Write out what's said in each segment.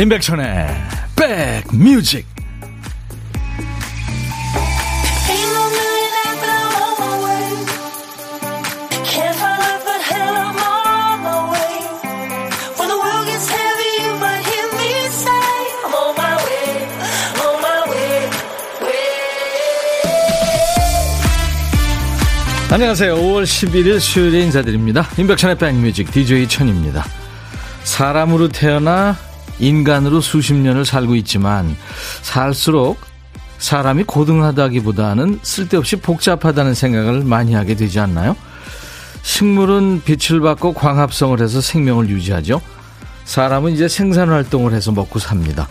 임백천의 백뮤직 안녕하세요. 5월 11일 수요일에 인사드립니다. 임백천의 백뮤직 DJ 천입니다. 사람으로 태어나 인간으로 수십 년을 살고 있지만 살수록 사람이 고등하다기보다는 쓸데없이 복잡하다는 생각을 많이 하게 되지 않나요? 식물은 빛을 받고 광합성을 해서 생명을 유지하죠. 사람은 이제 생산 활동을 해서 먹고 삽니다.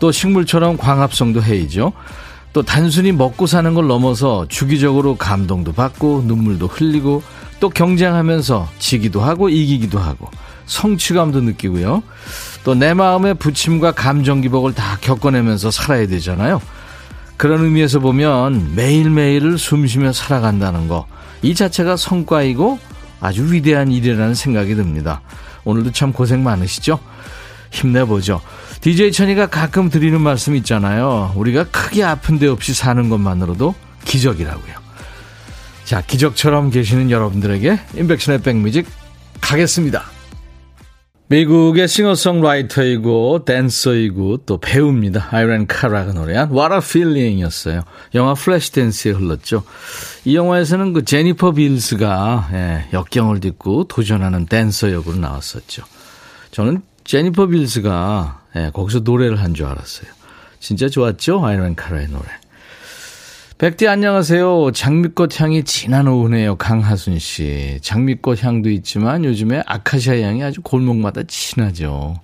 또 식물처럼 광합성도 해이죠. 또 단순히 먹고 사는 걸 넘어서 주기적으로 감동도 받고 눈물도 흘리고 또 경쟁하면서 지기도 하고 이기기도 하고 성취감도 느끼고요. 또 내 마음의 부침과 감정 기복을 다 겪어내면서 살아야 되잖아요. 그런 의미에서 보면 매일매일을 숨쉬며 살아간다는 거, 이 자체가 성과이고 아주 위대한 일이라는 생각이 듭니다. 오늘도 참 고생 많으시죠? 힘내보죠. DJ 천이가 가끔 드리는 말씀 있잖아요. 우리가 크게 아픈 데 없이 사는 것만으로도 기적이라고요. 자, 기적처럼 계시는 여러분들에게 인백션의 back music 가겠습니다. 미국의 싱어송라이터이고 댄서이고 또 배우입니다. 아이린 카라가 노래한 What a Feeling이었어요. 영화 플래시 댄스에 흘렀죠. 이 영화에서는 그 제니퍼 빌스가 예, 역경을 딛고 도전하는 댄서 역으로 나왔었죠. 저는 제니퍼 빌스가 예, 거기서 노래를 한 줄 알았어요. 진짜 좋았죠? 아이런 카라의 노래. 백디 안녕하세요. 장미꽃 향이 진한 오후네요. 강하순 씨. 장미꽃 향도 있지만 요즘에 아카시아 향이 아주 골목마다 진하죠.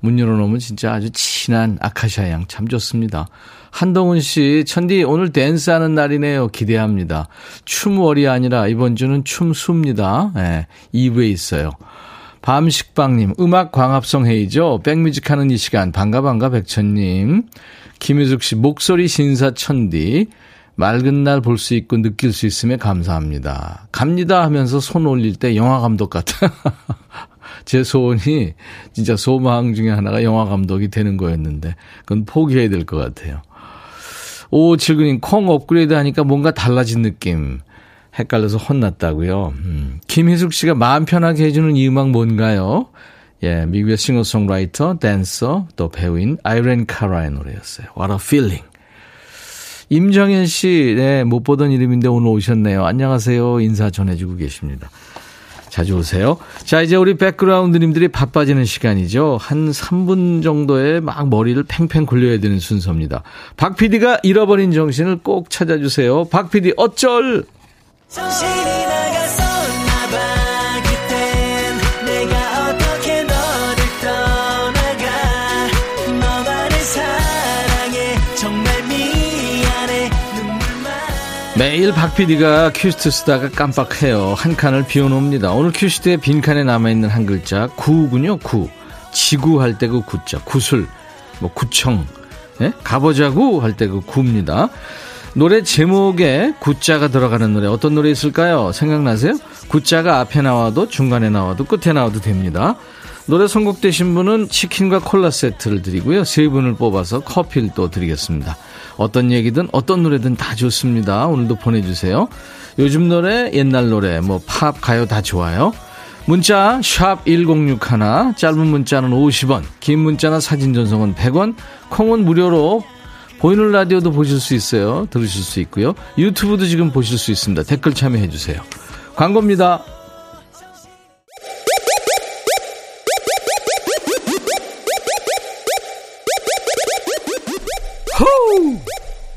문 열어놓으면 진짜 아주 진한 아카시아 향 참 좋습니다. 한동훈 씨, 천디 오늘 댄스하는 날이네요. 기대합니다. 춤월이 아니라 이번 주는 춤수입니다. 네, 2부에 있어요. 밤식빵님, 음악 광합성 회의죠. 백뮤직 하는 이 시간. 반가, 반가, 백천님. 김유숙 씨, 목소리 신사 천디. 맑은 날 볼 수 있고 느낄 수 있음에 감사합니다. 갑니다 하면서 손 올릴 때 영화 감독 같아. 제 소원이 진짜 소망 중에 하나가 영화 감독이 되는 거였는데 그건 포기해야 될 것 같아요. 오, 칠근님, 콩 업그레이드 하니까 뭔가 달라진 느낌. 헷갈려서 혼났다고요. 음. 김희숙 씨가 마음 편하게 해주는 이 음악 뭔가요? 예, 미국의 싱어송라이터, 댄서, 또 배우인 아이렌 카라의 노래였어요. What a feeling. 임정현 씨, 네, 못 보던 이름인데 오늘 오셨네요. 안녕하세요. 인사 전해주고 계십니다. 자주 오세요. 자, 이제 우리 백그라운드님들이 바빠지는 시간이죠. 한 3분 정도에 막 머리를 팽팽 굴려야 되는 순서입니다. 박 PD가 잃어버린 정신을 꼭 찾아주세요. 박 PD 어쩔! 정신이 매일 박 PD가 큐시트 쓰다가 깜빡해요. 한 칸을 비워놓습니다. 오늘 큐시트에 빈칸에 남아있는 한 글자 구군요. 구. 지구 할 때 그 구자. 구슬. 뭐 구청. 예? 가보자구 할때 그 구입니다. 노래 제목에 구자가 들어가는 노래 어떤 노래 있을까요? 생각나세요? 구자가 앞에 나와도 중간에 나와도 끝에 나와도 됩니다. 노래 선곡되신 분은 치킨과 콜라 세트를 드리고요. 세 분을 뽑아서 커피를 또 드리겠습니다. 어떤 얘기든 어떤 노래든 다 좋습니다. 오늘도 보내주세요. 요즘 노래, 옛날 노래, 뭐 팝, 가요 다 좋아요. 문자 1061, 짧은 문자는 50원, 긴 문자나 사진 전송은 100원, 콩은 무료로 보이는 라디오도 보실 수 있어요. 들으실 수 있고요. 유튜브도 지금 보실 수 있습니다. 댓글 참여해 주세요. 광고입니다.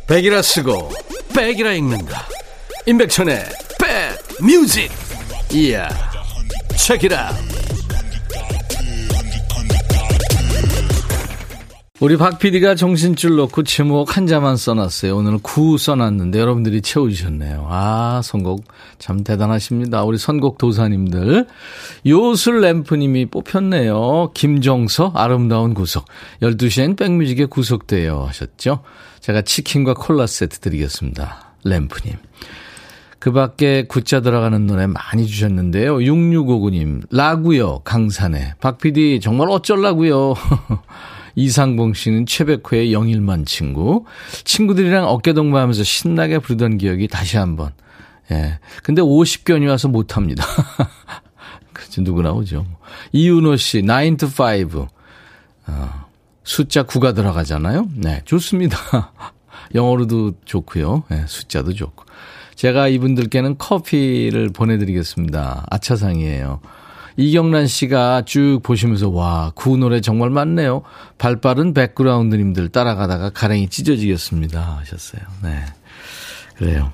백이라 쓰고 백이라 읽는다. 임백천의 백 뮤직. 이야. 책이라. 우리 박 PD가 정신줄 놓고 제목 한 자만 써놨어요. 오늘은 구 써놨는데 여러분들이 채워주셨네요. 아, 선곡 참 대단하십니다. 우리 선곡 도사님들. 요술 램프님이 뽑혔네요. 김정서 아름다운 구석. 12시엔 백뮤직에 구속돼요 하셨죠. 제가 치킨과 콜라 세트 드리겠습니다. 램프님. 그 밖에 굿자 들어가는 노래 많이 주셨는데요. 6659님, 라구요, 강산에. 박 PD, 정말 어쩔라고요 이상봉 씨는 최백호의 영일만 친구. 친구들이랑 어깨동무하면서 신나게 부르던 기억이 다시 한번. 예. 근데 50견이 와서 못합니다. 그치, 누구나 오죠. 이윤호 씨, 9 to 5. 어, 숫자 9가 들어가잖아요. 네, 좋습니다. 영어로도 좋고요. 네, 숫자도 좋고. 제가 이분들께는 커피를 보내드리겠습니다. 아차상이에요. 이경란 씨가 쭉 보시면서 와, 구 노래 정말 많네요. 발 빠른 백그라운드님들 따라가다가 가랭이 찢어지겠습니다. 하셨어요. 네. 그래요.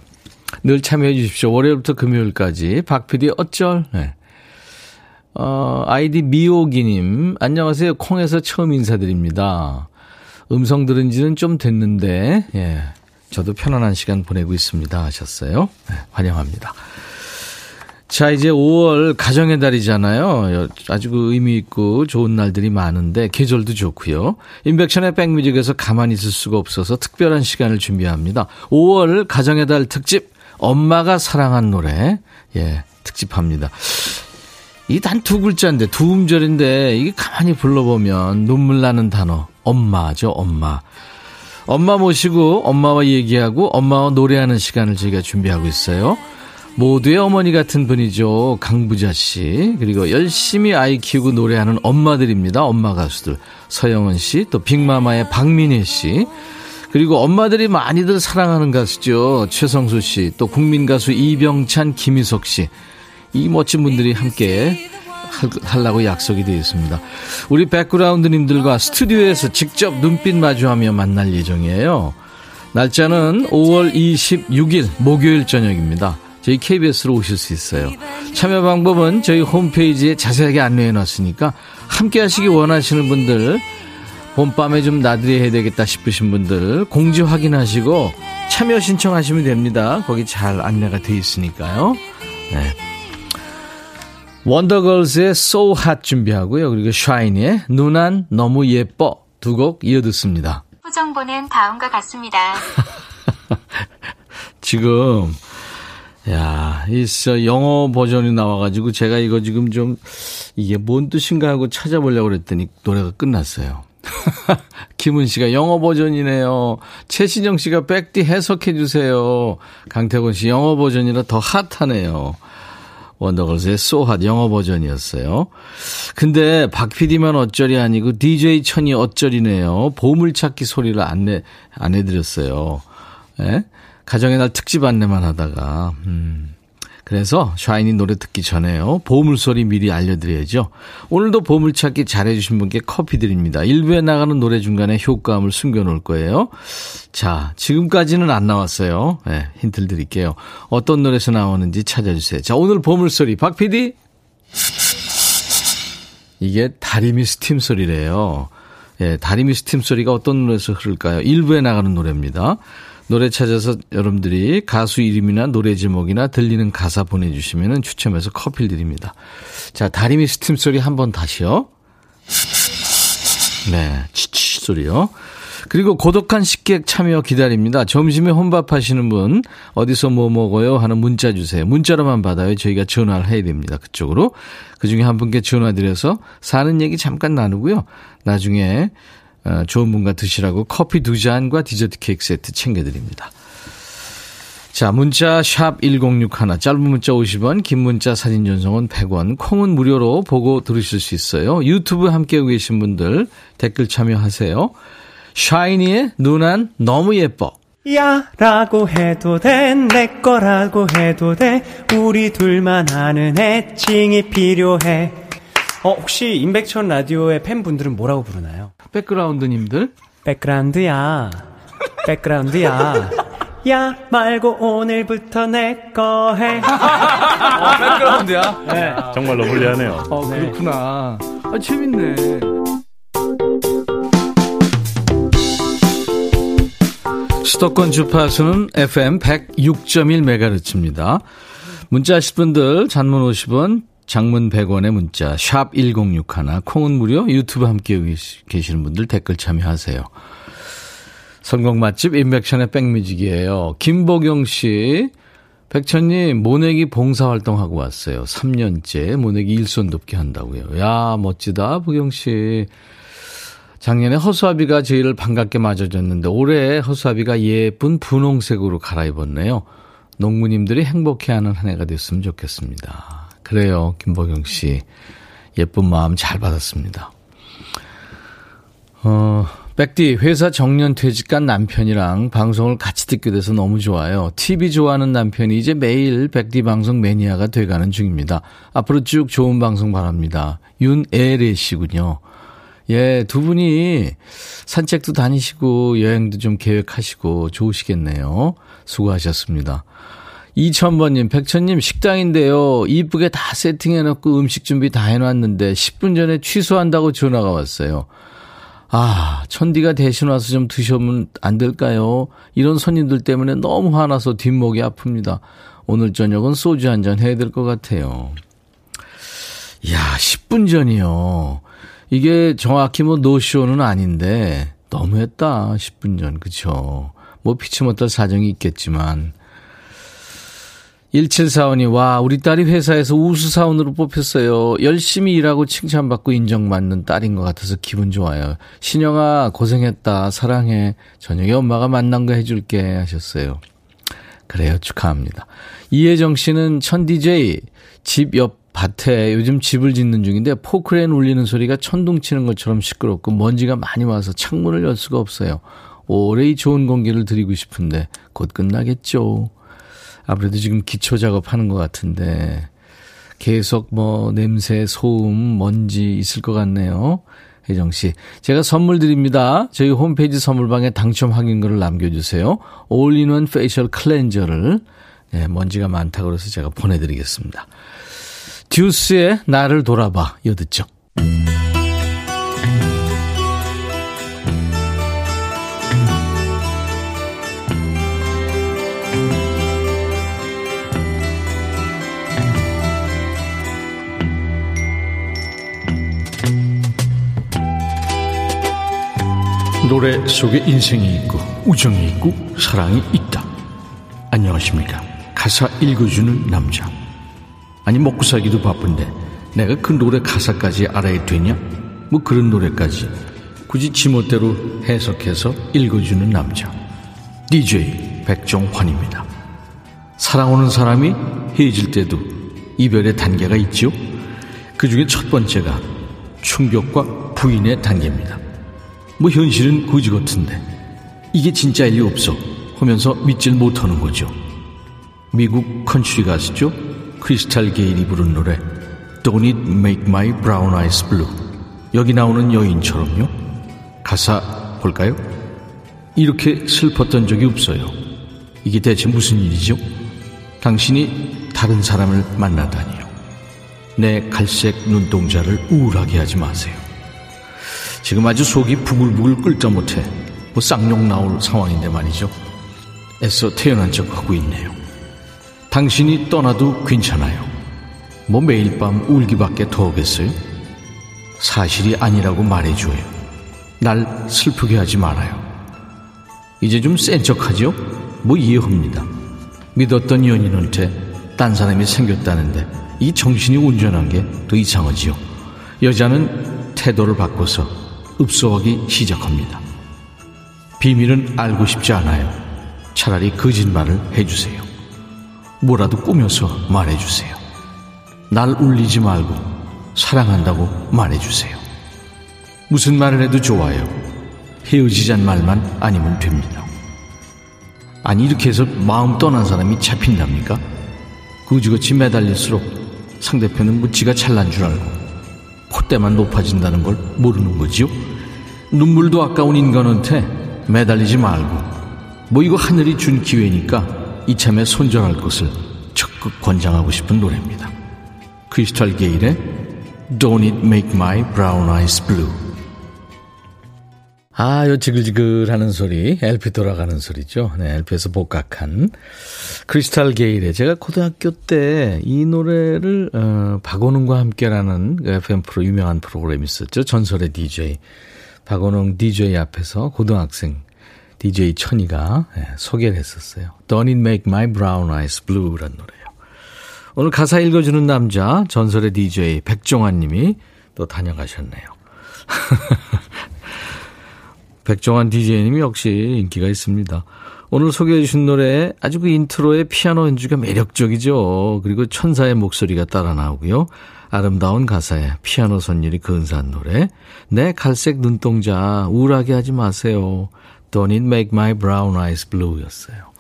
늘 참여해 주십시오. 월요일부터 금요일까지. 박 PD 어쩔? 네. 어, 아이디 미오기님, 안녕하세요. 콩에서 처음 인사드립니다. 음성 들은 지는 좀 됐는데, 예. 저도 편안한 시간 보내고 있습니다. 하셨어요. 네, 환영합니다. 자, 이제 5월 가정의 달이잖아요. 아주 그 의미 있고 좋은 날들이 많은데 계절도 좋고요. 인백션의 백뮤직에서 가만히 있을 수가 없어서 특별한 시간을 준비합니다. 5월 가정의 달 특집 엄마가 사랑한 노래 예, 특집합니다. 이단두 글자인데 두 음절인데 이게 가만히 불러보면 눈물 나는 단어 엄마죠, 엄마. 엄마 모시고 엄마와 얘기하고 엄마와 노래하는 시간을 저희가 준비하고 있어요. 모두의 어머니 같은 분이죠. 강부자 씨. 그리고 열심히 아이 키우고 노래하는 엄마들입니다. 엄마 가수들. 서영은 씨, 또 빅마마의 박민혜 씨. 그리고 엄마들이 많이들 사랑하는 가수죠. 최성수 씨, 또 국민 가수 이병찬, 김희석 씨. 이 멋진 분들이 함께 하려고 약속이 되어 있습니다. 우리 백그라운드님들과 스튜디오에서 직접 눈빛 마주하며 만날 예정이에요. 날짜는 5월 26일 목요일 저녁입니다. 저희 KBS로 오실 수 있어요. 참여 방법은 저희 홈페이지에 자세하게 안내해 놨으니까 함께 하시기 원하시는 분들 봄밤에 좀 나들이 해야 되겠다 싶으신 분들 공지 확인하시고 참여 신청하시면 됩니다. 거기 잘 안내가 돼 있으니까요. 네. 원더걸스의 So Hot 준비하고요. 그리고 샤이니의 누난 너무 예뻐 두 곡 이어듣습니다. 후정보는 다음과 같습니다. 지금 야, 이 영어 버전이 나와가지고 제가 이거 지금 좀 이게 뭔 뜻인가 하고 찾아보려고 그랬더니 노래가 끝났어요. 김은 씨가 영어 버전이네요. 최신영 씨가 백디 해석해 주세요. 강태곤 씨 영어 버전이라 더 핫하네요. 원더걸스의 소핫 영어 버전이었어요. 근데 박 PD만 어쩔이 아니고 DJ 천이 어쩔이네요. 보물찾기 소리를 안 내, 안 해드렸어요. 예? 가정의 날 특집 안내만 하다가, 음. 그래서 샤이니 노래 듣기 전에요. 보물소리 미리 알려드려야죠. 오늘도 보물찾기 잘해주신 분께 커피 드립니다. 1부에 나가는 노래 중간에 효과음을 숨겨놓을 거예요. 자, 지금까지는 안 나왔어요. 네, 힌트를 드릴게요. 어떤 노래에서 나오는지 찾아주세요. 자, 오늘 보물소리 박 PD. 이게 다리미 스팀 소리래요. 예, 다리미 스팀 소리가 어떤 노래에서 흐를까요? 1부에 나가는 노래입니다. 노래 찾아서 여러분들이 가수 이름이나 노래 제목이나 들리는 가사 보내주시면 추첨해서 커피를 드립니다. 자, 다리미 스팀 소리 한번 다시요. 네, 치치 소리요. 그리고 고독한 식객 참여 기다립니다. 점심에 혼밥 하시는 분, 어디서 뭐 먹어요? 하는 문자 주세요. 문자로만 받아요. 저희가 전화를 해야 됩니다. 그쪽으로. 그 중에 한 분께 전화 드려서 사는 얘기 잠깐 나누고요. 나중에 어, 좋은 분과 드시라고 커피 두 잔과 디저트 케이크 세트 챙겨드립니다. 자, 문자 샵 1061, 짧은 문자 50원, 긴 문자 사진 전송은 100원, 콩은 무료로 보고 들으실 수 있어요. 유튜브 함께하고 계신 분들 댓글 참여하세요. 샤이니의 누난 너무 예뻐. 야 라고 해도 돼 내 거라고 해도 돼 우리 둘만 아는 애칭이 필요해 어 혹시 임백천 라디오의 팬분들은 뭐라고 부르나요? 백그라운드님들? 백그라운드야. 백그라운드야. 야 말고 오늘부터 내 거 해. 어, 백그라운드야? 네. 정말로 불리하네요. 어, 그렇구나. 아, 재밌네. 수도권 주파수는 FM 106.1MHz입니다. 문자 하실 분들, 잔문 50원, 장문 100원의 문자 샵 1061, 콩은 무료 유튜브 함께 계시는 분들 댓글 참여하세요. 성공 맛집 인백션의 백뮤직이에요. 김보경 씨 백천님 모내기 봉사활동하고 왔어요. 3년째 모내기 일손 돕게 한다고요. 야 멋지다 보경 씨. 작년에 허수아비가 저희를 반갑게 맞아줬는데 올해 허수아비가 예쁜 분홍색으로 갈아입었네요. 농부님들이 행복해하는 한 해가 됐으면 좋겠습니다. 그래요, 김보경 씨. 예쁜 마음 잘 받았습니다. 어, 백디, 회사 정년 퇴직한 남편이랑 방송을 같이 듣게 돼서 너무 좋아요. TV 좋아하는 남편이 이제 매일 백디 방송 매니아가 돼가는 중입니다. 앞으로 쭉 좋은 방송 바랍니다. 윤애래 씨군요. 예, 두 분이 산책도 다니시고 여행도 좀 계획하시고 좋으시겠네요. 수고하셨습니다. 이천번님, 백천님 식당인데요. 이쁘게 다 세팅해놓고 음식 준비 다 해놨는데 10분 전에 취소한다고 전화가 왔어요. 아, 천디가 대신 와서 좀 드셔보면 안 될까요? 이런 손님들 때문에 너무 화나서 뒷목이 아픕니다. 오늘 저녁은 소주 한 잔 해야 될 것 같아요. 이야, 10분 전이요. 이게 정확히 뭐 노쇼는 아닌데 너무했다. 10분 전. 그쵸. 뭐 피치 못할 사정이 있겠지만 1745님, 와, 우리 딸이 회사에서 우수사원으로 뽑혔어요. 열심히 일하고 칭찬받고 인정받는 딸인 것 같아서 기분 좋아요. 신영아, 고생했다. 사랑해. 저녁에 엄마가 맛난 거 해줄게. 하셨어요. 그래요. 축하합니다. 이혜정 씨는 천 DJ 집옆 밭에 요즘 집을 짓는 중인데 포크레인 울리는 소리가 천둥 치는 것처럼 시끄럽고 먼지가 많이 와서 창문을 열 수가 없어요. 오래 좋은 공기를 드리고 싶은데 곧 끝나겠죠. 아무래도 지금 기초 작업하는 것 같은데 계속 뭐 냄새, 소음, 먼지 있을 것 같네요. 혜정 씨. 제가 선물 드립니다. 저희 홈페이지 선물방에 당첨 확인글을 남겨주세요. all-in-one facial cleanser를 네, 먼지가 많다고 그래서 제가 보내드리겠습니다. 듀스의 나를 돌아봐 이어듣죠. 노래 속에 인생이 있고 우정이 있고 사랑이 있다. 안녕하십니까. 가사 읽어주는 남자. 아니 먹고 살기도 바쁜데 내가 그 노래 가사까지 알아야 되냐? 뭐 그런 노래까지 굳이 지멋대로 해석해서 읽어주는 남자. DJ 백종환입니다. 사랑하는 사람이 헤어질 때도 이별의 단계가 있죠. 그 중에 첫 번째가 충격과 부인의 단계입니다. 뭐 현실은 거지 같은데 이게 진짜일 리 없어 하면서 믿질 못하는 거죠. 미국 컨츄리 가수죠. 크리스탈 게일이 부른 노래 Don't it make my brown eyes blue 여기 나오는 여인처럼요. 가사 볼까요? 이렇게 슬펐던 적이 없어요. 이게 대체 무슨 일이죠? 당신이 다른 사람을 만나다니요. 내 갈색 눈동자를 우울하게 하지 마세요. 지금 아주 속이 부글부글 끓다 못해 뭐 쌍욕 나올 상황인데 말이죠. 애써 태어난 척 하고 있네요. 당신이 떠나도 괜찮아요. 뭐 매일 밤 울기밖에 더 하겠어요? 사실이 아니라고 말해줘요. 날 슬프게 하지 말아요. 이제 좀 센 척하죠? 뭐 이해합니다. 믿었던 연인한테 딴 사람이 생겼다는데 이 정신이 온전한 게 더 이상하지요. 여자는 태도를 바꿔서 읍소하기 시작합니다. 비밀은 알고 싶지 않아요. 차라리 거짓말을 해주세요. 뭐라도 꾸며서 말해주세요. 날 울리지 말고 사랑한다고 말해주세요. 무슨 말을 해도 좋아요. 헤어지잔 말만 아니면 됩니다. 아니 이렇게 해서 마음 떠난 사람이 잡힌답니까? 그지같이 매달릴수록 상대편은 무지가 잘난 줄 알고 콧대만 높아진다는 걸 모르는 거지요? 눈물도 아까운 인간한테 매달리지 말고 뭐 이거 하늘이 준 기회니까 이참에 손절할 것을 적극 권장하고 싶은 노래입니다. 크리스탈 게일의 Don't It Make My Brown Eyes Blue 아, 요 지글지글하는 소리, LP 돌아가는 소리죠. 네, LP에서 복각한 크리스탈 게일의 제가 고등학교 때 이 노래를 어, 박원웅과 함께라는 FM 프로 유명한 프로그램이 있었죠. 전설의 DJ 박원웅 DJ 앞에서 고등학생 DJ 천이가 네, 소개를 했었어요. Don't it make my brown eyes blue라는 노래예요. 오늘 가사 읽어주는 남자 전설의 DJ 백종환 님이 또 다녀가셨네요. 백종환 DJ님이 역시 인기가 있습니다. 오늘 소개해 주신 노래 아주 그 인트로의 피아노 연주가 매력적이죠. 그리고 천사의 목소리가 따라 나오고요. 아름다운 가사에 피아노 선율이 근사한 노래. 내 갈색 눈동자 우울하게 하지 마세요. Don't it make my brown eyes blue 였어요.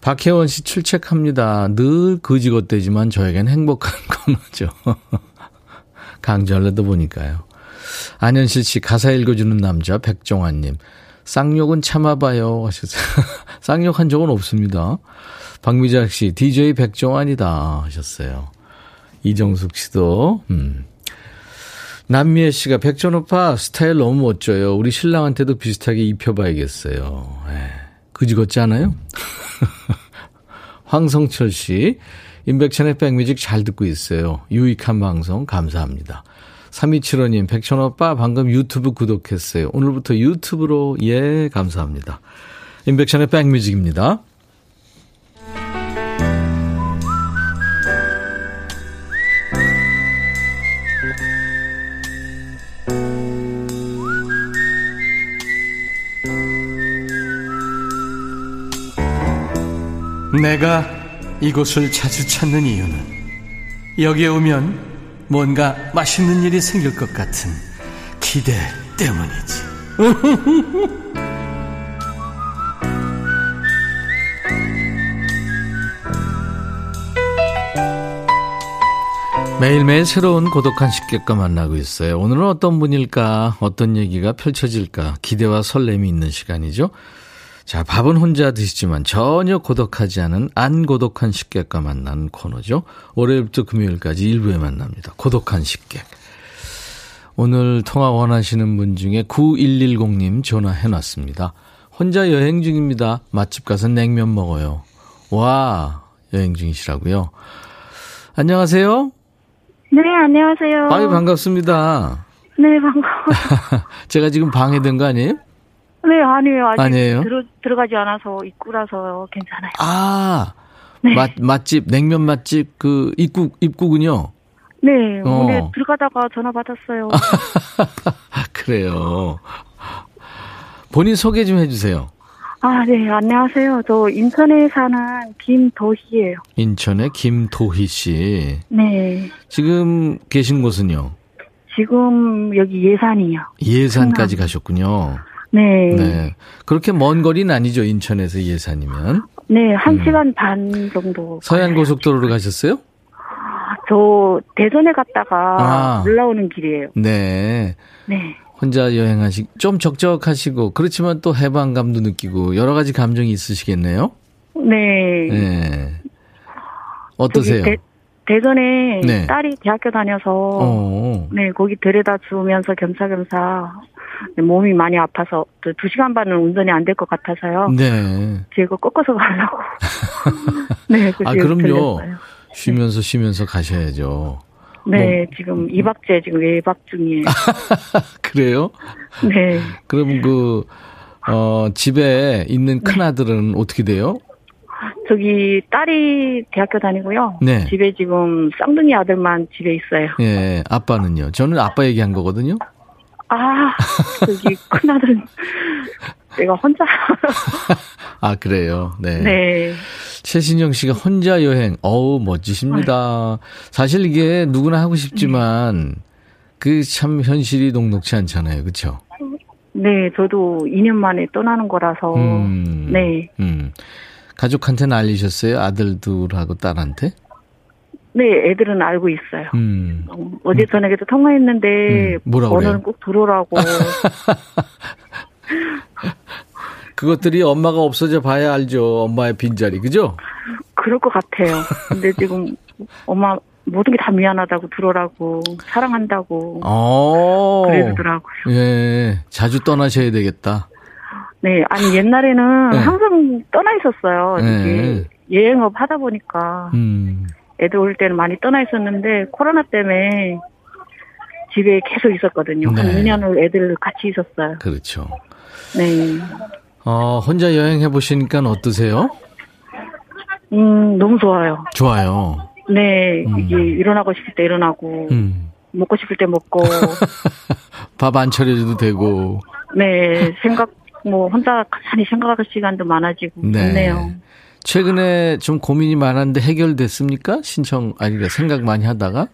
박혜원 씨 출첵합니다. 늘 거지것대지만 저에겐 행복한 코너죠. 강절레도 보니까요. 안현실 씨 가사 읽어주는 남자 백종환님. 쌍욕은 참아봐요 하셨어요. 쌍욕한 적은 없습니다. 박미작 씨 DJ 백종환이다 하셨어요. 이정숙 씨도 음. 남미애 씨가 백전 오빠 스타일 너무 멋져요. 우리 신랑한테도 비슷하게 입혀봐야겠어요. 에, 예. 그지 같지 않아요? 황성철 씨, 임백천의 백뮤직 잘 듣고 있어요. 유익한 방송 감사합니다. 3275님, 백천 오빠 방금 유튜브 구독했어요. 오늘부터 유튜브로, 예, 감사합니다. 임백천의 백뮤직입니다. 내가 이곳을 자주 찾는 이유는 여기에 오면 뭔가 맛있는 일이 생길 것 같은 기대 때문이지. 매일매일 새로운 고독한 식객과 만나고 있어요. 오늘은 어떤 분일까, 어떤 얘기가 펼쳐질까, 기대와 설렘이 있는 시간이죠. 자, 밥은 혼자 드시지만 전혀 고독하지 않은 안 고독한 식객과 만나는 코너죠. 월요일부터 금요일까지 일부에 만납니다. 고독한 식객. 오늘 통화 원하시는 분 중에 9110님 전화해 놨습니다. 혼자 여행 중입니다. 맛집 가서 냉면 먹어요. 와, 여행 중이시라고요. 안녕하세요. 네, 안녕하세요. 아유, 반갑습니다. 네, 반가워요. 제가 지금 방해된 거 아니에요? 네, 아니에요. 아직 아니에요? 들어, 들어가지 않아서 입구라서 괜찮아요. 아, 네. 맛, 맛집, 냉면 맛집, 그, 입구, 입구군요. 네, 어. 오늘 들어가다가 전화 받았어요. 그래요. 본인 소개 좀 해주세요. 아, 네, 안녕하세요. 저 인천에 사는 김도희예요. 인천의 김도희 씨. 네, 지금 계신 곳은요? 지금 여기 예산이요. 예산까지 가셨군요. 네, 네, 네. 그렇게 먼 거리는 아니죠, 인천에서 예산이면. 한 음. 시간 반 정도. 서해안 고속도로로 가셨어요? 저 대전에 갔다가 아. 올라오는 길이에요. 네. 네, 혼자 여행하시, 좀 적적하시고, 그렇지만 또 해방감도 느끼고, 여러 가지 감정이 있으시겠네요? 네. 네. 어떠세요? 대, 대전에 네. 딸이 대학교 다녀서 어. 네, 거기 데려다 주면서 겸사겸사 네, 몸이 많이 아파서 또두 시간 반은 운전이 안 될 것 같아서요. 네. 제가 꺾어서 가려고. 네, 그렇게 아, 그럼요. 들렸어요. 쉬면서 쉬면서 가셔야죠. 네, 뭐- 지금 2박째 지금 외박 중이에요. 그래요? 네. 그럼 그, 어, 집에 있는 큰아들은 어떻게 돼요? 저기 딸이 대학교 다니고요. 네. 집에 지금 쌍둥이 아들만 집에 있어요. 예, 아빠는요? 저는 아빠 얘기한 거거든요? 아, 저기 큰아들은 내가 혼자. 아, 그래요? 네. 네. 최신영 씨가 혼자 여행, 어우, 멋지십니다. 사실 이게 누구나 하고 싶지만, 그 참 현실이 녹록치 않잖아요. 그쵸? 네, 저도 2년 만에 떠나는 거라서. 음. 네. 음. 가족한테는 알리셨어요? 아들 둘하고 딸한테? 네, 애들은 알고 있어요. 음. 어, 어제 저녁에도 통화했는데 음, 뭐라고 그래요? 오늘은 꼭 들어오라고. 그것들이 엄마가 없어져 봐야 알죠. 엄마의 빈자리. 그죠? 그럴 것 같아요. 근데 지금 엄마 모든 게 다 미안하다고 들어오라고 사랑한다고 어. 그러더라고요. 예. 자주 떠나셔야 되겠다. 네, 아니 옛날에는 네. 항상 떠나 있었어요. 네. 여행업 하다 보니까 음. 애들 올 때는 많이 떠나 있었는데 코로나 때문에 집에 계속 있었거든요. 한 네. 2년을 애들 같이 있었어요. 그렇죠. 네. 어, 혼자 여행해 보시니까 어떠세요? 음, 너무 좋아요. 좋아요. 네, 음. 이게 일어나고 싶을 때 일어나고, 음. 먹고 싶을 때 먹고, 밥 안 차려줘도 되고. 네, 생각, 뭐, 혼자 가만히 생각할 시간도 많아지고, 네. 좋네요. 최근에 좀 고민이 많았는데 해결됐습니까? 신청, 아니, 그러니까 생각 많이 하다가?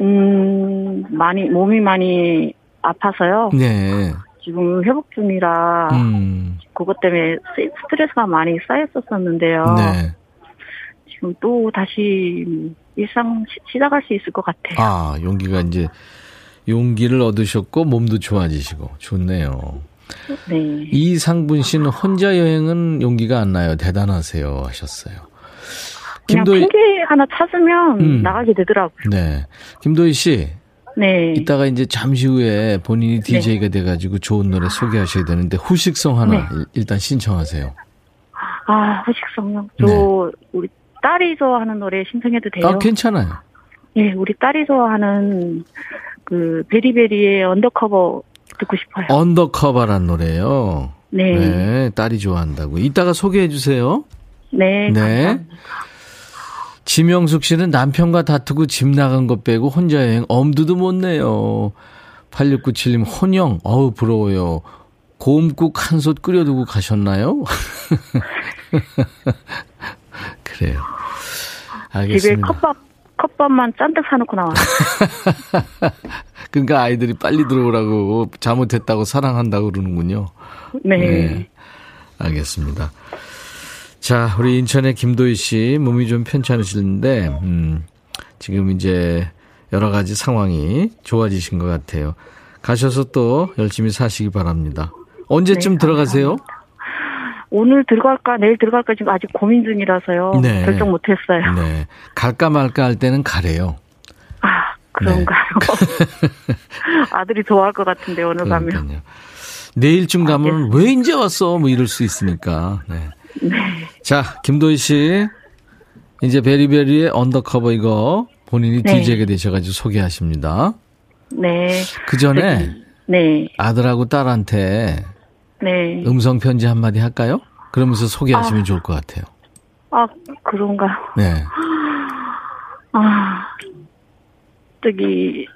음, 많이, 몸이 많이 아파서요. 네. 지금 회복 중이라, 음, 그것 때문에 스- 스트레스가 많이 쌓였었었는데요. 네. 지금 또 다시 일상 시- 시작할 수 있을 것 같아요. 아, 용기가 이제, 용기를 얻으셨고, 몸도 좋아지시고, 좋네요. 네. 이상분 씨는 혼자 여행은 용기가 안 나요. 대단하세요. 하셨어요. 김도희, 핑계 하나 찾으면 음. 나가게 되더라고요. 네. 김도희 씨, 네. 이따가 이제 잠시 후에 본인이 DJ가 돼가지고 좋은 노래 소개하셔야 되는데, 후식송 하나 네. 일- 일단 신청하세요. 아, 후식송요. 저 네. 우리 딸이 좋아하는 노래 신청해도 돼요? 아, 괜찮아요. 네, 우리 딸이 좋아하는 그 베리베리의 Undercover 듣고 싶어요. Undercover란 노래요. 네. 네. 네, 딸이 좋아한다고. 이따가 소개해 주세요. 네. 감사합니다. 지명숙 씨는 남편과 다투고 집 나간 것 빼고 혼자 여행 엄두도 못 내요. 8697님 혼영 어우 부러워요. 곰국 한 솥 끓여두고 가셨나요? 그래요. 집에 알겠습니다. 컵밥 컵밥만 잔뜩 사놓고 나와요. 그러니까 아이들이 빨리 들어오라고 잘못했다고 사랑한다고 그러는군요. 네. 네. 알겠습니다. 자, 우리 인천의 김도희 씨 몸이 좀 편찮으시는데, 음, 지금 이제 여러 가지 상황이 좋아지신 것 같아요. 가셔서 또 열심히 사시기 바랍니다. 언제쯤 네, 들어가세요? 오늘 들어갈까 내일 들어갈까 지금 아직 고민 중이라서요. 네. 결정 못했어요. 네. 갈까 말까 할 때는 가래요. 아 그런가요? 아들이 좋아할 것 같은데 오늘 가면. 네. 그러니까요. 내일쯤 가면 왜 이제 왔어? 뭐 이럴 수 있으니까. 네. 자, 김도희 씨. 이제 베리베리의 Undercover 이거 본인이 네. DJ가 되셔가지고 소개하십니다. 네. 그 전에 네. 아들하고 딸한테 네. 음성 편지 한마디 할까요? 그러면서 소개하시면 좋을 것 같아요. 아 그런가요? 네. 아 저기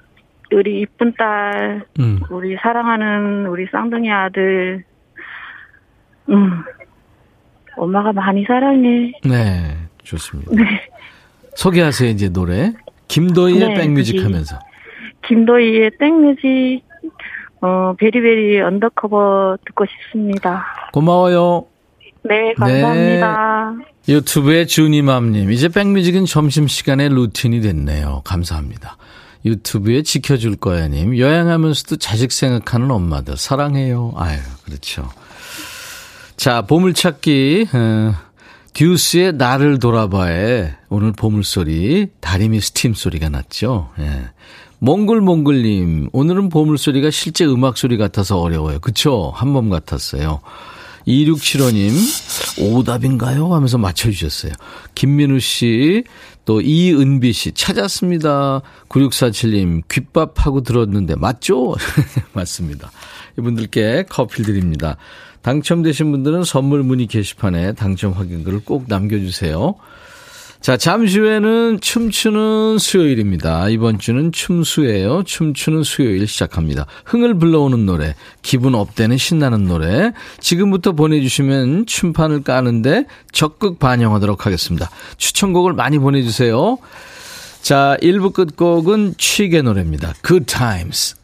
우리 이쁜 딸 음. 우리 사랑하는 우리 쌍둥이 아들 음 엄마가 많이 사랑해 네. 좋습니다. 네 소개하세요, 이제 노래. 김도희의 네, 백뮤직 저기- 하면서. 김도희의 땡뮤직 어 베리베리 Undercover 듣고 싶습니다 고마워요. 네 감사합니다 유튜브의 주니맘님, 이제 백뮤직은 점심시간에 루틴이 됐네요. 감사합니다. 유튜브에 지켜줄 거야님, 여행하면서도 자식 생각하는 엄마들, 사랑해요. 아유, 그렇죠. 자, 보물찾기, 어, 듀스의 나를 돌아봐에 오늘 보물소리, 다리미 스팀 소리가 났죠. 예. 몽글몽글님, 오늘은 보물소리가 실제 음악소리 같아서 어려워요. 그쵸? 한 번 같았어요. 2675님, 오답인가요? 하면서 맞춰주셨어요. 김민우 씨, 또 이은비 씨, 찾았습니다. 9647님, 귓밥하고 들었는데, 맞죠? 맞습니다. 이분들께 커피 드립니다. 당첨되신 분들은 선물 문의 게시판에 당첨 확인글을 꼭 남겨주세요. 자, 잠시 후에는 춤추는 수요일입니다. 이번 주는 춤수예요. 춤추는 수요일 시작합니다. 흥을 불러오는 노래, 기분 업되는 신나는 노래. 지금부터 보내주시면 춤판을 까는데 적극 반영하도록 하겠습니다. 추천곡을 많이 보내주세요. 자, 1부 끝곡은 취의 노래입니다. Good Times.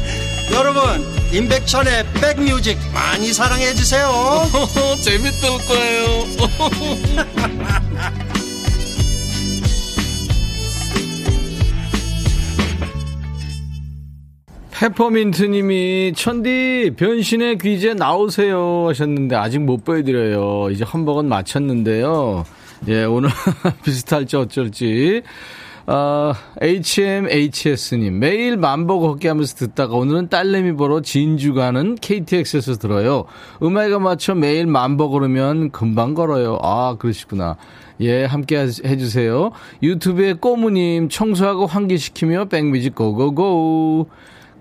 여러분 임백천의 백뮤직 많이 사랑해 주세요 재밌을 거예요 페퍼민트님이 천디 변신의 귀재 나오세요 하셨는데 아직 못 보여드려요. 이제 한 번은 마쳤는데요. 예 오늘 비슷할지 어쩔지 어, HMHS님, 매일 만보 걷기 하면서 듣다가 오늘은 딸내미 보러 진주 가는 KTX에서 들어요. 음악에 맞춰 매일 만보 걸으면 금방 걸어요. 아, 그러시구나. 예, 함께 해주세요. 유튜브에 꼬무님, 청소하고 환기시키며 백뮤직 고고고.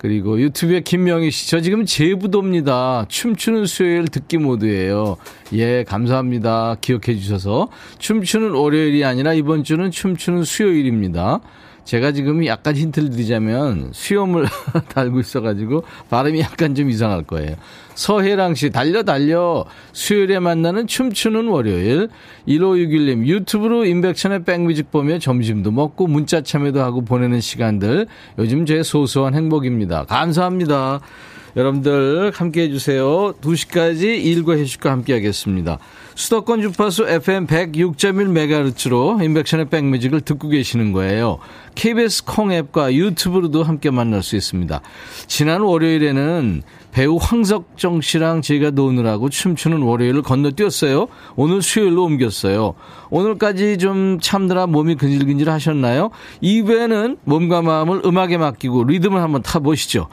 그리고 유튜브에 김명희 씨, 저 지금 제부도입니다. 춤추는 수요일 듣기 모드예요. 예, 감사합니다. 기억해 주셔서. 춤추는 월요일이 아니라 이번 주는 춤추는 수요일입니다. 제가 지금 약간 힌트를 드리자면 수염을 달고 있어가지고 발음이 약간 좀 이상할 거예요. 서혜랑 씨, 달려, 달려. 수요일에 만나는 춤추는 월요일. 1561님, 유튜브로 인백천의 백뮤직 보며 점심도 먹고 문자 참여도 하고 보내는 시간들. 요즘 제 소소한 행복입니다. 감사합니다. 여러분들 함께 해주세요. 2시까지 일과 해주과 함께 하겠습니다. 수도권 주파수 FM 106.1MHz로 인백션의 백뮤직을 듣고 계시는 거예요. KBS 콩 앱과 유튜브로도 함께 만날 수 있습니다. 지난 월요일에는 배우 황석정 씨랑 제가 노느라고 춤추는 월요일을 건너뛰었어요. 오늘 수요일로 옮겼어요. 오늘까지 좀 참느라 몸이 근질근질 하셨나요? 2부에는 몸과 마음을 음악에 맡기고 리듬을 한번 타보시죠.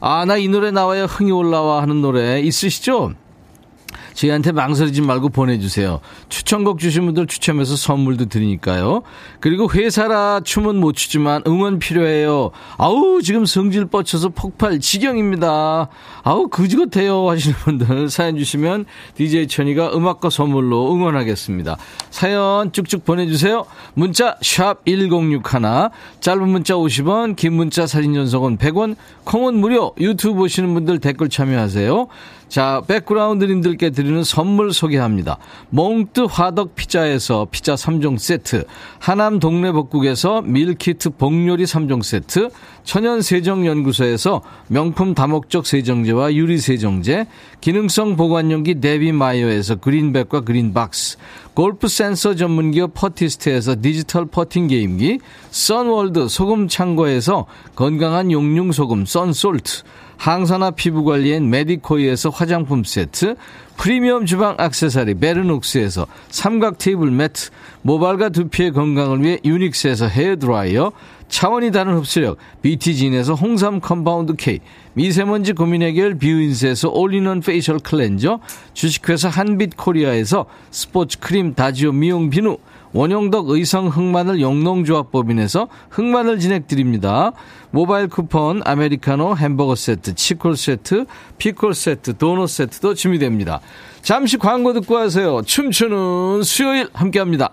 아, 나 이 노래 나와야 흥이 올라와 하는 노래 있으시죠? 저희한테 망설이지 말고 보내주세요. 추천곡 주신 분들 추첨해서 선물도 드리니까요. 그리고 회사라 춤은 못 추지만 응원 필요해요. 아우 지금 성질 뻗쳐서 폭발 지경입니다. 아우 그지 같아요 하시는 분들 사연 주시면 DJ 천이가 음악과 선물로 응원하겠습니다. 사연 쭉쭉 보내주세요. 문자 샵 1061, 짧은 문자 50원, 긴 문자 사진 전송은 100원, 콩은 무료. 유튜브 보시는 분들 댓글 참여하세요. 자, 백그라운드님들께 드리는 선물 소개합니다. 몽뜨 화덕 피자에서 피자 3종 세트, 하남 동네 복국에서 밀키트 복요리 3종 세트, 천연 세정연구소에서 명품 다목적 세정제와 유리 세정제, 기능성 보관용기 데비마이어에서 그린백과 그린박스, 골프 센서 전문기업 퍼티스트에서 디지털 퍼팅 게임기, 선월드 소금 창고에서 건강한 용융 소금 썬솔트, 항산화 피부 관리엔 메디코이에서 화장품 세트, 프리미엄 주방 악세사리 베르녹스에서 삼각 테이블 매트, 모발과 두피의 건강을 위해 유닉스에서 헤어 드라이어, 차원이 다른 흡수력 BT진에서 홍삼 compound K, 미세먼지 고민 해결 뷰인스에서 올인원 facial cleanser, 주식회사 한빛코리아에서 스포츠 크림 다지오 미용 비누, 원용덕 의성 흑마늘 영농조합법인에서 흑마늘 진액 드립니다. 모바일 쿠폰, 아메리카노, 햄버거 세트, 치콜 세트, 피콜 세트, 도넛 세트도 준비됩니다. 잠시 광고 듣고 오세요. 춤추는 수요일 함께합니다.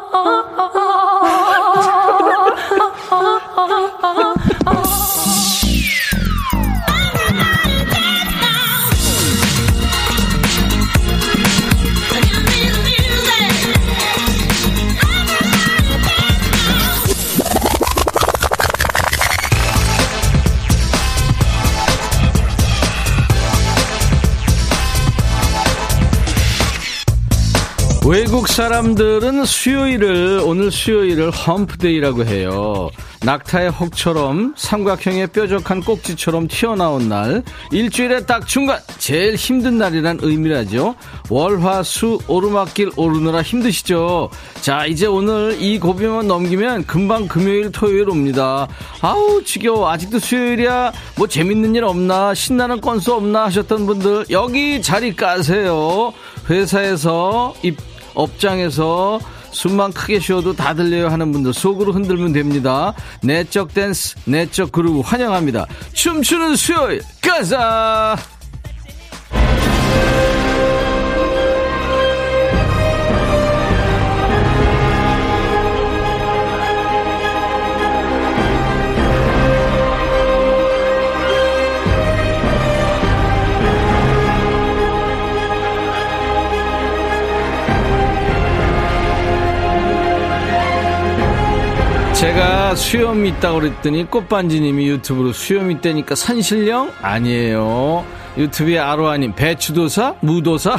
외국 사람들은 수요일을 오늘 수요일을 험프데이라고 해요. 낙타의 혹처럼 삼각형의 뾰족한 꼭지처럼 튀어나온 날 일주일에 딱 중간 제일 힘든 날이란 의미라죠. 월화수 오르막길 오르느라 힘드시죠. 자 이제 오늘 이 고비만 넘기면 금방 금요일 토요일 옵니다. 아우 지겨워 아직도 수요일이야 뭐 재밌는 일 없나 신나는 건수 없나 하셨던 분들 여기 자리 까세요. 회사에서 입 업장에서 숨만 크게 쉬어도 다 들려요 하는 분들 속으로 흔들면 됩니다. 내적 댄스, 내적 그루브 환영합니다. 춤추는 수요일, 가자! 제가 수염 있다고 그랬더니 꽃반지님이 유튜브로 수염 있다니까 산신령? 아니에요. 유튜브에 아로아님 배추도사? 무도사?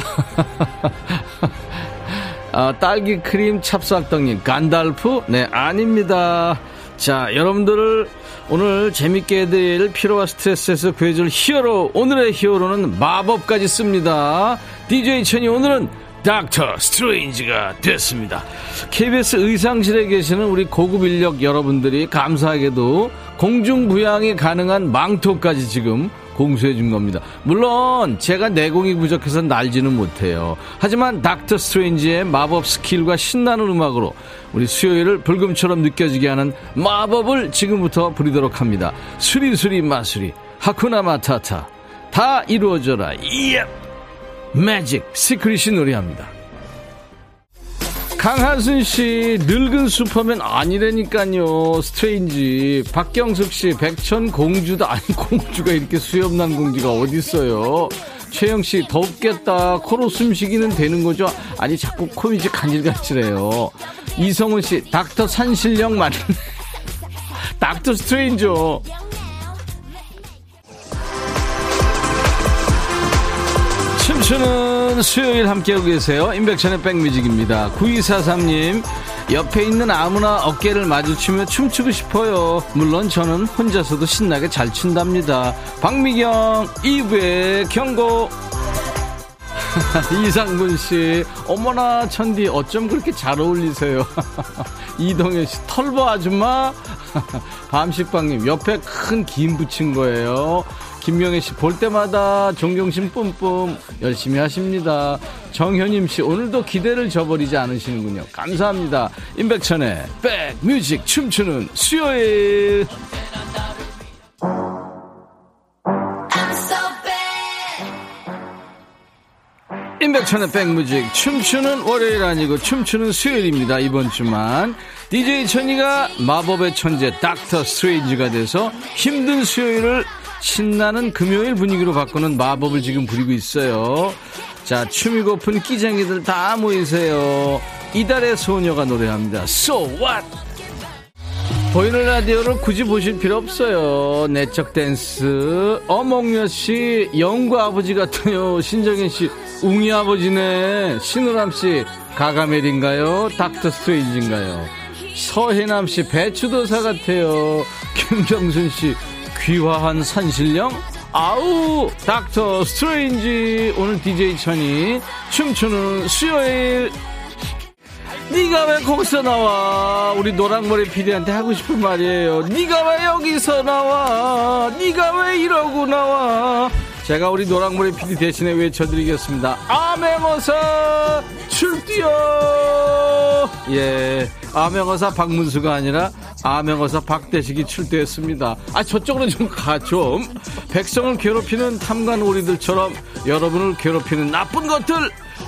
아, 딸기 크림 찹쌀떡님 간달프? 네 아닙니다. 자 여러분들을 오늘 재밌게 해드릴 피로와 스트레스에서 구해줄 히어로 오늘의 히어로는 마법까지 씁니다. DJ 천이 오늘은 닥터 스트레인지가 됐습니다. KBS 의상실에 계시는 우리 고급 인력 여러분들이 감사하게도 공중부양이 가능한 망토까지 지금 공수해 준 겁니다. 물론 제가 내공이 부족해서 날지는 못해요. 하지만 닥터 스트레인지의 마법 스킬과 신나는 음악으로 우리 수요일을 불금처럼 느껴지게 하는 마법을 지금부터 부리도록 합니다. 수리수리 마수리 하쿠나 마타타 다 이루어져라 이야 매직 시크릿이 노래합니다. 강하순 씨, 늙은 슈퍼맨 아니라니까요. 스트레인지. 박경숙 씨, 백천 공주도 아니 공주가 이렇게 수염난 공주가 어딨어요. 최영 씨, 덥겠다. 코로 숨쉬기는 되는 거죠? 아니, 자꾸 코 이제 간질간질해요. 이성훈 씨, 닥터 산신령 맞네. 닥터 스트레인저. 추는 수요일 함께하고 계세요. 인백션의 백뮤직입니다. 9243님, 옆에 있는 아무나 어깨를 마주치며 춤추고 싶어요. 물론 저는 혼자서도 신나게 잘 춘답니다. 박미경, 2부의 경고. 이상군 씨, 어머나 천디 어쩜 그렇게 잘 어울리세요. 이동현 씨, 털보 아줌마. 밤식빵님, 옆에 큰 김 붙인 거예요. 김명혜 씨, 볼 때마다 존경심 뿜뿜 열심히 하십니다. 정현임 씨, 오늘도 기대를 저버리지 않으시는군요. 감사합니다. 임백천의 백뮤직 춤추는 수요일. 임백천의 백뮤직 춤추는 월요일 아니고 춤추는 수요일입니다. 이번 주만 DJ 천이가 마법의 천재 닥터 스트레인지가 돼서 힘든 수요일을 신나는 금요일 분위기로 바꾸는 마법을 지금 부리고 있어요. 자, 춤이 고픈 끼쟁이들 다 모이세요. 이달의 소녀가 노래합니다. So what? 보이는 라디오를 굳이 보실 필요 없어요. 내적 댄스. 어몽여 씨, 영구 아버지 같아요. 신정현 씨, 웅이 아버지네. 신우람 씨, 가가멜인가요? 닥터 스트레인지인가요? 서해남 씨, 배추도사 같아요. 김정순 씨, 귀화한 산신령? 아우 닥터 스트레인지. 오늘 DJ 천이 춤추는 수요일. 네가 왜 거기서 나와? 우리 노랑머리 피디한테 하고 싶은 말이에요. 네가 왜 여기서 나와? 네가 왜 이러고 나와? 제가 우리 노랑머리 PD 대신에 외쳐드리겠습니다. 암행어사 출 예 암행어사 박문수가 아니라 아명어사 박대식이 출두했습니다. 아 저쪽으로 좀 가 좀. 백성을 괴롭히는 탐관 오리들처럼 여러분을 괴롭히는 나쁜 것들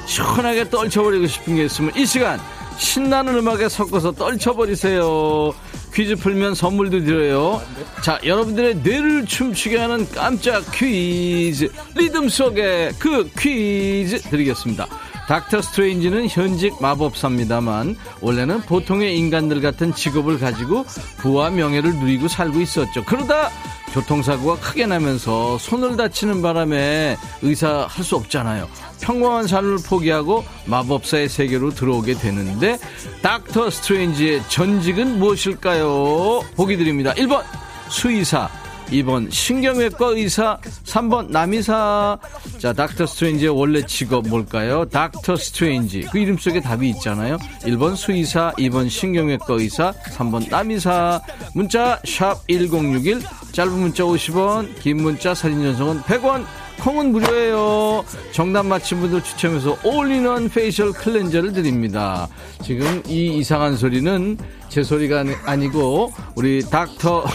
시원하게 떨쳐버리고 싶은 게 있으면 이 시간 신나는 음악에 섞어서 떨쳐버리세요. 퀴즈 풀면 선물도 드려요. 자, 여러분들의 뇌를 춤추게 하는 깜짝 퀴즈. 리듬 속에 그 퀴즈 드리겠습니다. 닥터 스트레인지는 현직 마법사입니다만 원래는 보통의 인간들 같은 직업을 가지고 부와 명예를 누리고 살고 있었죠. 그러다 교통사고가 크게 나면서 손을 다치는 바람에 의사 할 수 없잖아요. 평범한 삶을 포기하고 마법사의 세계로 들어오게 되는데 닥터 스트레인지의 전직은 무엇일까요? 보기 드립니다. 1번 수의사 2번 신경외과 의사 3번 남의사. 자 닥터 스트레인지의 원래 직업 뭘까요? 닥터 스트레인지. 그 이름 속에 답이 있잖아요. 1번 수의사 2번 신경외과 의사 3번 남의사. 문자 샵 1061 짧은 문자 50원 긴 문자 사진 전송은 100원. 콩은 무료예요. 정답 맞힌 분들 추첨해서 all-in-one facial cleanser를 드립니다. 지금 이 이상한 소리는 제 소리가 아니고 우리 닥터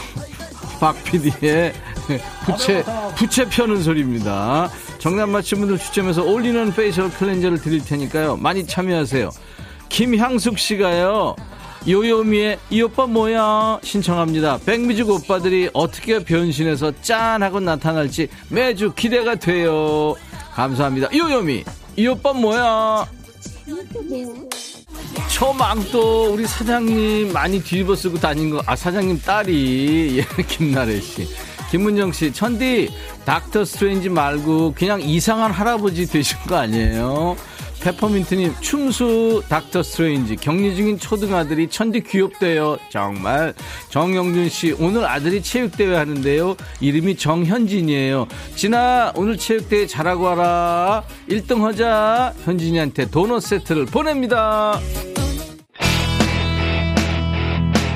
박 PD의 부채, 부채 펴는 소리입니다. 정답 맞힌 분들 추첨해서 all-in-one facial cleanser를 드릴 테니까요. 많이 참여하세요. 김향숙 씨가요. 요요미의 이 오빠 뭐야 신청합니다. 백미직 오빠들이 어떻게 변신해서 짠하고 나타날지 매주 기대가 돼요. 감사합니다. 요요미 이 오빠 뭐야 저 망토 우리 사장님 많이 뒤집어 쓰고 다닌 거, 아, 사장님 딸이, 예, 김나래 씨. 김문정 씨, 천디, 닥터 스트레인지 말고 그냥 이상한 할아버지 되신 거 아니에요? 페퍼민트님, 춤수 닥터 스트레인지, 격리 중인 초등 아들이 천디 귀엽대요. 정말. 정영준 씨, 오늘 아들이 체육대회 하는데요. 이름이 정현진이에요. 진아, 오늘 체육대회 잘하고 와라. 1등 하자. 현진이한테 도넛 세트를 보냅니다.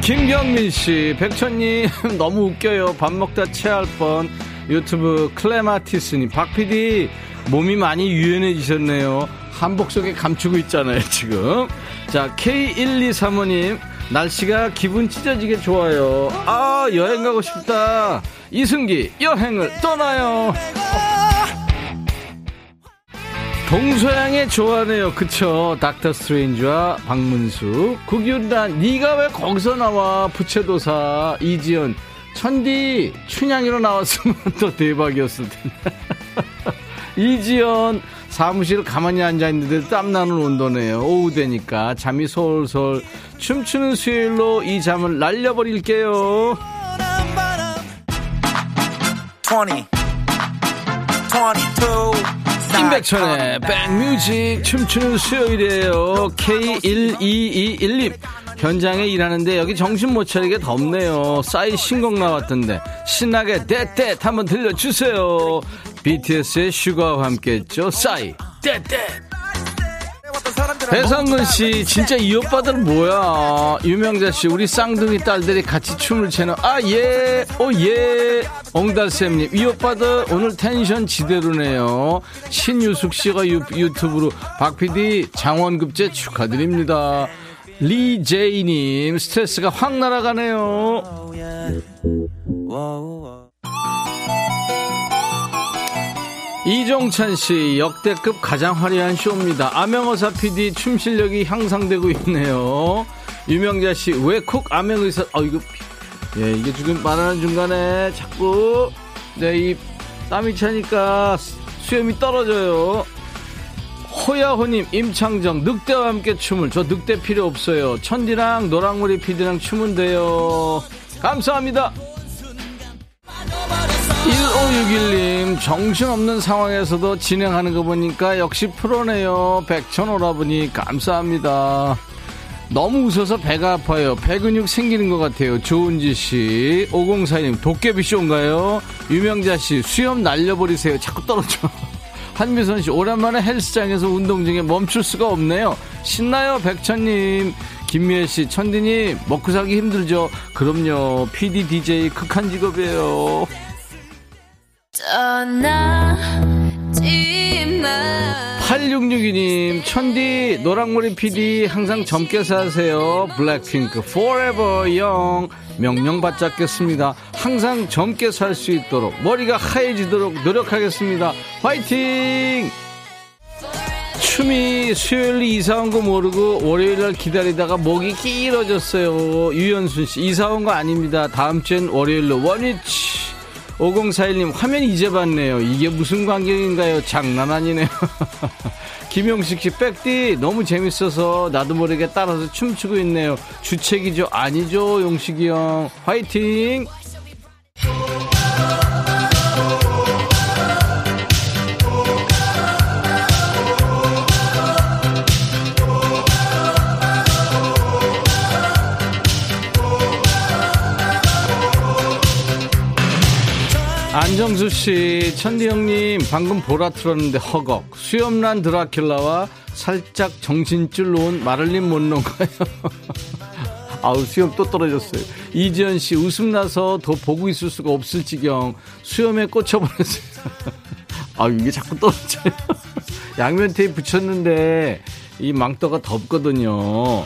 김경민 씨, 백천님 너무 웃겨요. 밥 먹다 체할 뻔. 유튜브 클레마티스님, 박 PD 몸이 많이 유연해지셨네요. 한복 속에 감추고 있잖아요, 지금. 자, K1235님, 날씨가 기분 찢어지게 좋아요. 아, 여행 가고 싶다. 이승기, 여행을 떠나요. 동서양에 좋아하네요. 그쵸? 닥터 스트레인지와 박문수. 국유란, 네가 왜 거기서 나와? 부채도사, 이지연. 천디, 춘향이로 나왔으면 또 대박이었을 텐데. 이지연, 사무실 가만히 앉아 있는데 땀나는 온도네요. 오후 되니까 잠이 솔솔. 춤추는 수요일로 이 잠을 날려버릴게요. 20, 22. 임백천의 백뮤직 춤추는 수요일이에요. K1221님. 현장에 일하는데 여기 정신 못 차리게 덥네요. 싸이 신곡 나왔던데 신나게 That That 한번 들려주세요. BTS의 슈가와 함께 했죠. 싸이 That That 배상근 씨, 진짜 이 오빠들 뭐야? 유명자 씨, 우리 쌍둥이 딸들이 같이 춤을 추는, 아, 예, 오, 예. 옹달쌤님, 이 오빠들 오늘 텐션 지대로네요. 신유숙 씨가 유, 유튜브로 박 PD 장원급제 축하드립니다. 리제이님, 스트레스가 확 날아가네요. 이종찬 씨 역대급 가장 화려한 쇼입니다. 암행어사 PD 춤 실력이 향상되고 있네요. 유명자 씨 왜 콕 암행의사 어 이거 예 이게 지금 말하는 중간에 자꾸 네이 땀이 차니까 수염이 떨어져요. 호야호님 임창정 늑대와 함께 춤을 저 늑대 필요 없어요. 천디랑 노랑머리 PD랑 춤은 돼요. 감사합니다. 1561님, 정신없는 상황에서도 진행하는 거 보니까 역시 프로네요. 백천오라버니, 감사합니다. 너무 웃어서 배가 아파요. 배 근육 생기는 것 같아요. 조은지 씨, 5042님, 도깨비 쇼인가요? 유명자 씨, 수염 날려버리세요. 자꾸 떨어져. 한미선 씨, 오랜만에 헬스장에서 운동 중에 멈출 수가 없네요. 신나요, 백천님. 김미애 씨, 천디님, 먹고 살기 힘들죠? 그럼요. PD, DJ, 극한 직업이에요. 떠나지 마 8662님, 천디, 노랑머리 PD, 항상 젊게 사세요. 블랙핑크, forever young. 명령 받잡겠습니다. 항상 젊게 살 수 있도록, 머리가 하얘지도록 노력하겠습니다. 화이팅! 춤이 수요일 이사 온 거 모르고 월요일 날 기다리다가 목이 길어졌어요. 유연순 씨, 이사 온 거 아닙니다. 다음 주엔 월요일로 원위치. 5041님 화면 이제 봤네요. 이게 무슨 광경인가요? 장난 아니네요. 김용식 씨 백디 너무 재밌어서 나도 모르게 따라서 춤추고 있네요. 주책이죠? 아니죠, 용식이 형. 화이팅! 안정수 씨, 천디 형님, 방금 보라 틀었는데 허걱. 수염난 드라큘라와 살짝 정신줄 놓은 마를린 몬로인가요? 아우, 수염 또 떨어졌어요. 이지연 씨, 웃음 나서 더 보고 있을 수가 없을 지경. 수염에 꽂혀버렸어요. 아, 이게 자꾸 떨어져요. 양면 테이프 붙였는데, 이 망토가 덥거든요.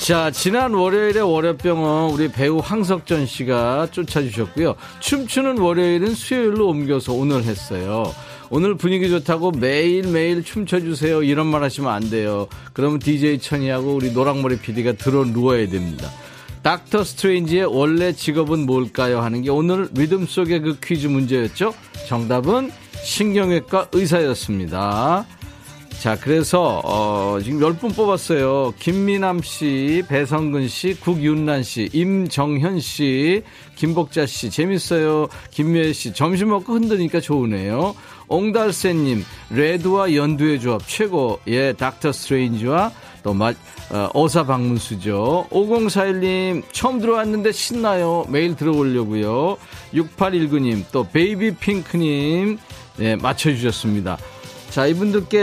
자, 지난 월요일에 월요병원 우리 배우 황석전 씨가 쫓아주셨고요. 춤추는 월요일은 수요일로 옮겨서 오늘 했어요. 오늘 분위기 좋다고 매일매일 춤춰주세요. 이런 말 하시면 안 돼요. 그러면 DJ 천이하고 우리 노랑머리 PD가 들어 누워야 됩니다. 닥터 스트레인지의 원래 직업은 뭘까요? 하는 게 오늘 리듬 속의 그 퀴즈 문제였죠. 정답은 신경외과 의사였습니다. 자, 그래서, 어, 지금 10분 뽑았어요. 김미남 씨, 배성근 씨, 국윤란 씨, 임정현 씨, 김복자 씨, 재밌어요. 김미애 씨, 점심 먹고 흔드니까 좋으네요. 옹달새님, 레드와 연두의 조합 최고. 예, 닥터 스트레인지와 또, 마, 어, 어사 박문수죠. 5041님, 처음 들어왔는데 신나요. 매일 들어오려고요. 6819님, 또 베이비 핑크님, 네, 맞춰주셨습니다. 자, 이분들께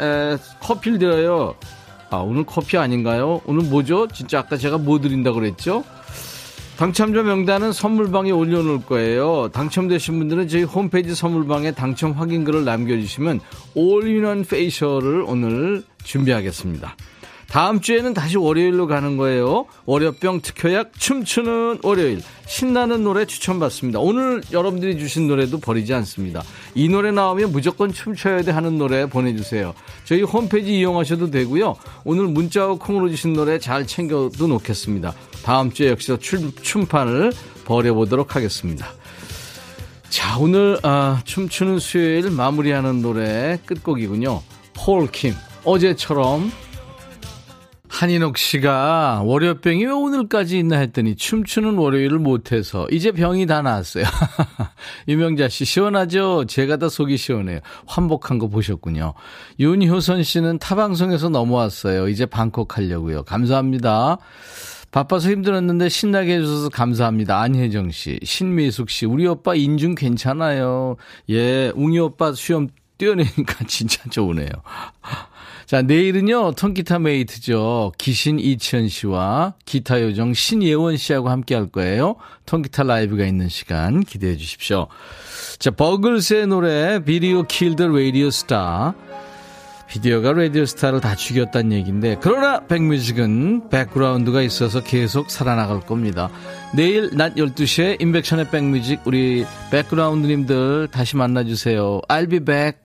에, 커피를 드려요. 아, 오늘 커피 아닌가요? 오늘 뭐죠? 진짜 아까 제가 뭐 드린다고 그랬죠? 당첨자 명단은 선물방에 올려놓을 거예요. 당첨되신 분들은 저희 홈페이지 선물방에 당첨 확인글을 남겨주시면 all-in-one facial을 오늘 준비하겠습니다. 다음 주에는 다시 월요일로 가는 거예요. 월요병 특효약 춤추는 월요일. 신나는 노래 추천받습니다. 오늘 여러분들이 주신 노래도 버리지 않습니다. 이 노래 나오면 무조건 춤춰야 돼 하는 노래 보내주세요. 저희 홈페이지 이용하셔도 되고요. 오늘 문자와 콩으로 주신 노래 잘 챙겨도 놓겠습니다. 다음 주에 역시 춤, 춤판을 벌여보도록 하겠습니다. 자, 오늘 아, 춤추는 수요일 마무리하는 노래 끝곡이군요. 폴킴 어제처럼 한인옥 씨가 월요병이 왜 오늘까지 있나 했더니 춤추는 월요일을 못해서 이제 병이 다 나았어요. 유명자 씨 시원하죠? 제가 다 속이 시원해요. 환복한 거 보셨군요. 윤효선 씨는 타방송에서 넘어왔어요. 이제 방콕 하려고요. 감사합니다. 바빠서 힘들었는데 신나게 해주셔서 감사합니다. 안혜정 씨, 신미숙 씨, 우리 오빠 인중 괜찮아요. 예, 웅이 오빠 수염 뛰어내니까 진짜 좋으네요. 자, 내일은요, 통기타 메이트죠. 기신 이치현 씨와 기타 요정 신예원 씨하고 함께 할 거예요. 통기타 라이브가 있는 시간 기대해 주십시오. 자, 버글스의 노래, Video Killed Radio Star. 비디오가 라디오 스타를 다 죽였다는 얘기인데, 그러나 백뮤직은 백그라운드가 있어서 계속 살아나갈 겁니다. 내일 낮 12시에 임백천의 백뮤직, 우리 백그라운드님들 다시 만나주세요. I'll be back.